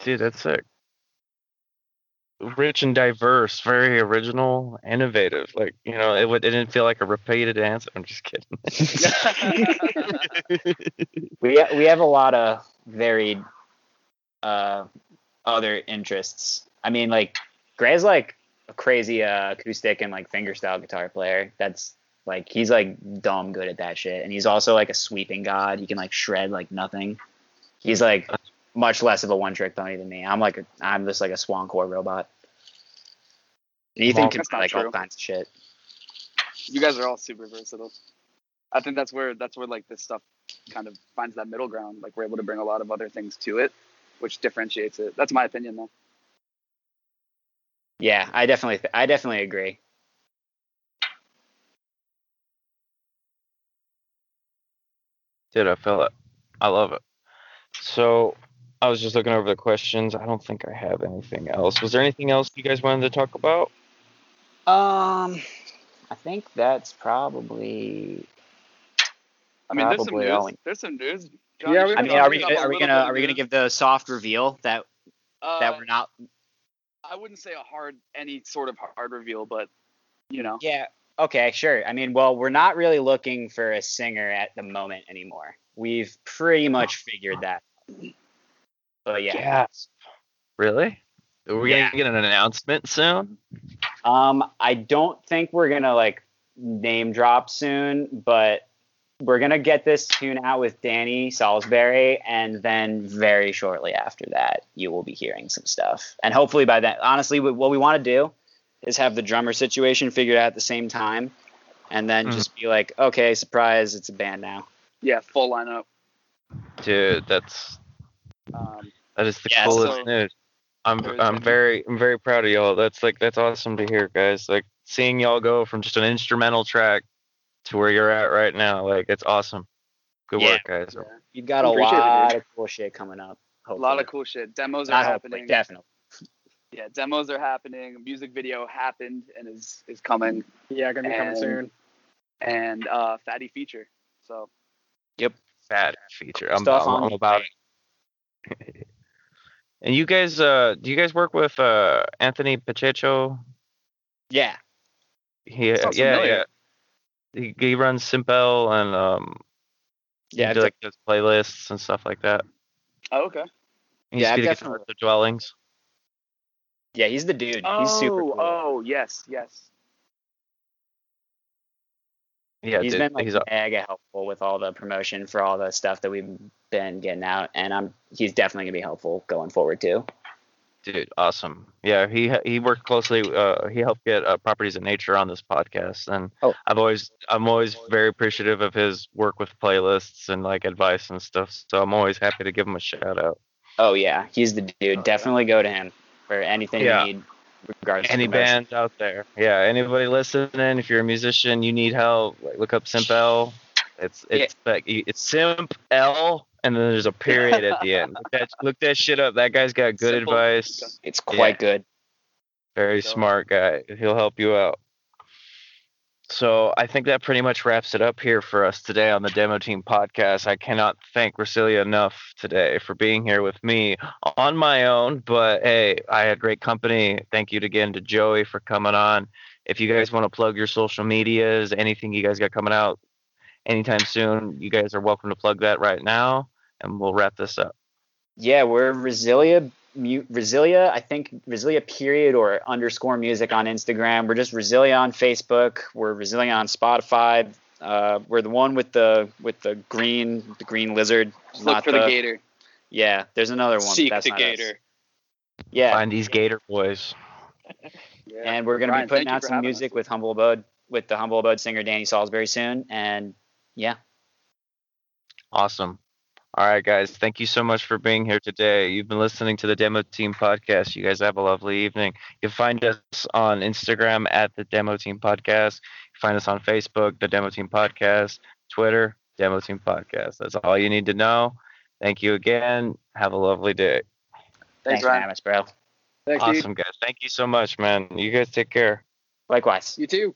Dude, that's sick. Rich and diverse, very original, innovative. Like you know, it, would, it didn't feel like a repeated answer. I'm just kidding. (laughs) we we have a lot of varied uh, other interests. I mean, like Gray's like a crazy uh, acoustic and like fingerstyle guitar player. That's like he's like dumb good at that shit, and he's also like a sweeping god. He can like shred like nothing. He's like much less of a one trick pony than me. I'm like a, I'm just like a swan core robot. And Ethan Well, can that's not like all kinds of shit. you guys are all super versatile. I think that's where that's where like this stuff kind of finds that middle ground. Like we're able to bring a lot of other things to it, which differentiates it. That's my opinion though. Yeah, I definitely th- I definitely agree. Dude, I feel it. I love it. So I was just looking over the questions. I don't think I have anything else. Was there anything else you guys wanted to talk about? Um, I think that's probably. I mean, there's some Probably news. only- There's some news. Yeah, we should I mean, are we gonna, are we gonna are we gonna give the soft reveal that Uh, that we're not? I wouldn't say a hard, any sort of hard reveal, but you know, Yeah. Okay. Sure. I mean, well, we're not really looking for a singer at the moment anymore. We've pretty much figured that. But yeah. Yes. Really? Are we Yeah. gonna get an announcement soon? Um, I don't think we're gonna like name drop soon, but we're gonna get this tune out with Danny Salisbury, and then very shortly after that, you will be hearing some stuff. And hopefully by then, honestly, what what we want to do is have the drummer situation figured out at the same time, and then Mhm. just be like, okay, surprise, it's a band now. yeah, full lineup. Dude, that's Um, that is the Yeah, coolest so- news. I'm I'm very I'm very proud of y'all. That's like that's awesome to hear, guys. Like seeing y'all go from just an instrumental track to where you're at right now. Like it's awesome. Good Yeah. work, guys. yeah. You've got a Appreciate it, lot of cool shit coming up. a lot of cool shit. Demos are Not hopefully, happening. definitely. Yeah, demos are happening. A music video happened and is is coming, Yeah, gonna be coming soon. and uh, fatty feature. So Yep, Fat feature. I'm, Stuff I'm, on I'm about it. (laughs) and you guys, uh, do you guys work with uh Anthony Pacheco? Yeah. He, yeah, Sounds yeah. He, he runs Simpel and um, Yeah, he I've like does playlists and stuff like that. oh, okay. He Yeah, used to be I've the definitely- guitarist Dwellings. Yeah, he's the dude. Oh, he's super cool. oh yes, yes. Yeah, he's dude, been like he's a, mega helpful with all the promotion for all the stuff that we've been getting out, and I'm he's definitely gonna be helpful going forward too. dude, awesome. Yeah, he he worked closely. Uh, he helped get uh, Properties of Nature on this podcast, and Oh. I've always I'm always very appreciative of his work with playlists and like advice and stuff. So I'm always happy to give him a shout out. Oh yeah, he's the dude. Definitely go to him for anything Yeah. you need, regardless. Any bands out there? Yeah, anybody listening? If you're a musician, you need help. Like, look up Simpel. It's it's like it's Simp L, and then there's a period at the end. Look that, look that shit up. That guy's got good Simple. advice. It's quite good. Very So- smart guy. He'll help you out. So I think that pretty much wraps it up here for us today on the Demo Team podcast. I cannot thank Resilia enough today for being here with me on my own, but hey, I had great company. Thank you again to Joey for coming on. If you guys want to plug your social medias, anything you guys got coming out anytime soon, you guys are welcome to plug that right now, and we'll wrap this up. Yeah, we're Resilia mu- Resilia, I think Resilia period or underscore music on Instagram. We're just Resilia on Facebook. We're Resilia on Spotify. Uh, we're the one with the with the green the green lizard. Just look not for the, gator. Yeah, there's another one. Seek that's the not us. gator. Yeah, Find these Gator boys. (laughs) Yeah. and we're gonna Brian, be putting out some music us. with Humble Abode with the Humble Abode singer Danny Salisbury soon. And yeah, Awesome. All right, guys. Thank you so much for being here today. You've been listening to the Demo Team podcast. You guys have a lovely evening. You can find us on Instagram at the Demo Team Podcast. You find us on Facebook, the Demo Team Podcast, Twitter, Demo Team Podcast. That's all you need to know. Thank you again. Have a lovely day. Thanks Thanks, Ryan. having bro. Thanks, dude. Awesome, guys. Thank you so much, man. You guys take care. Likewise. You too.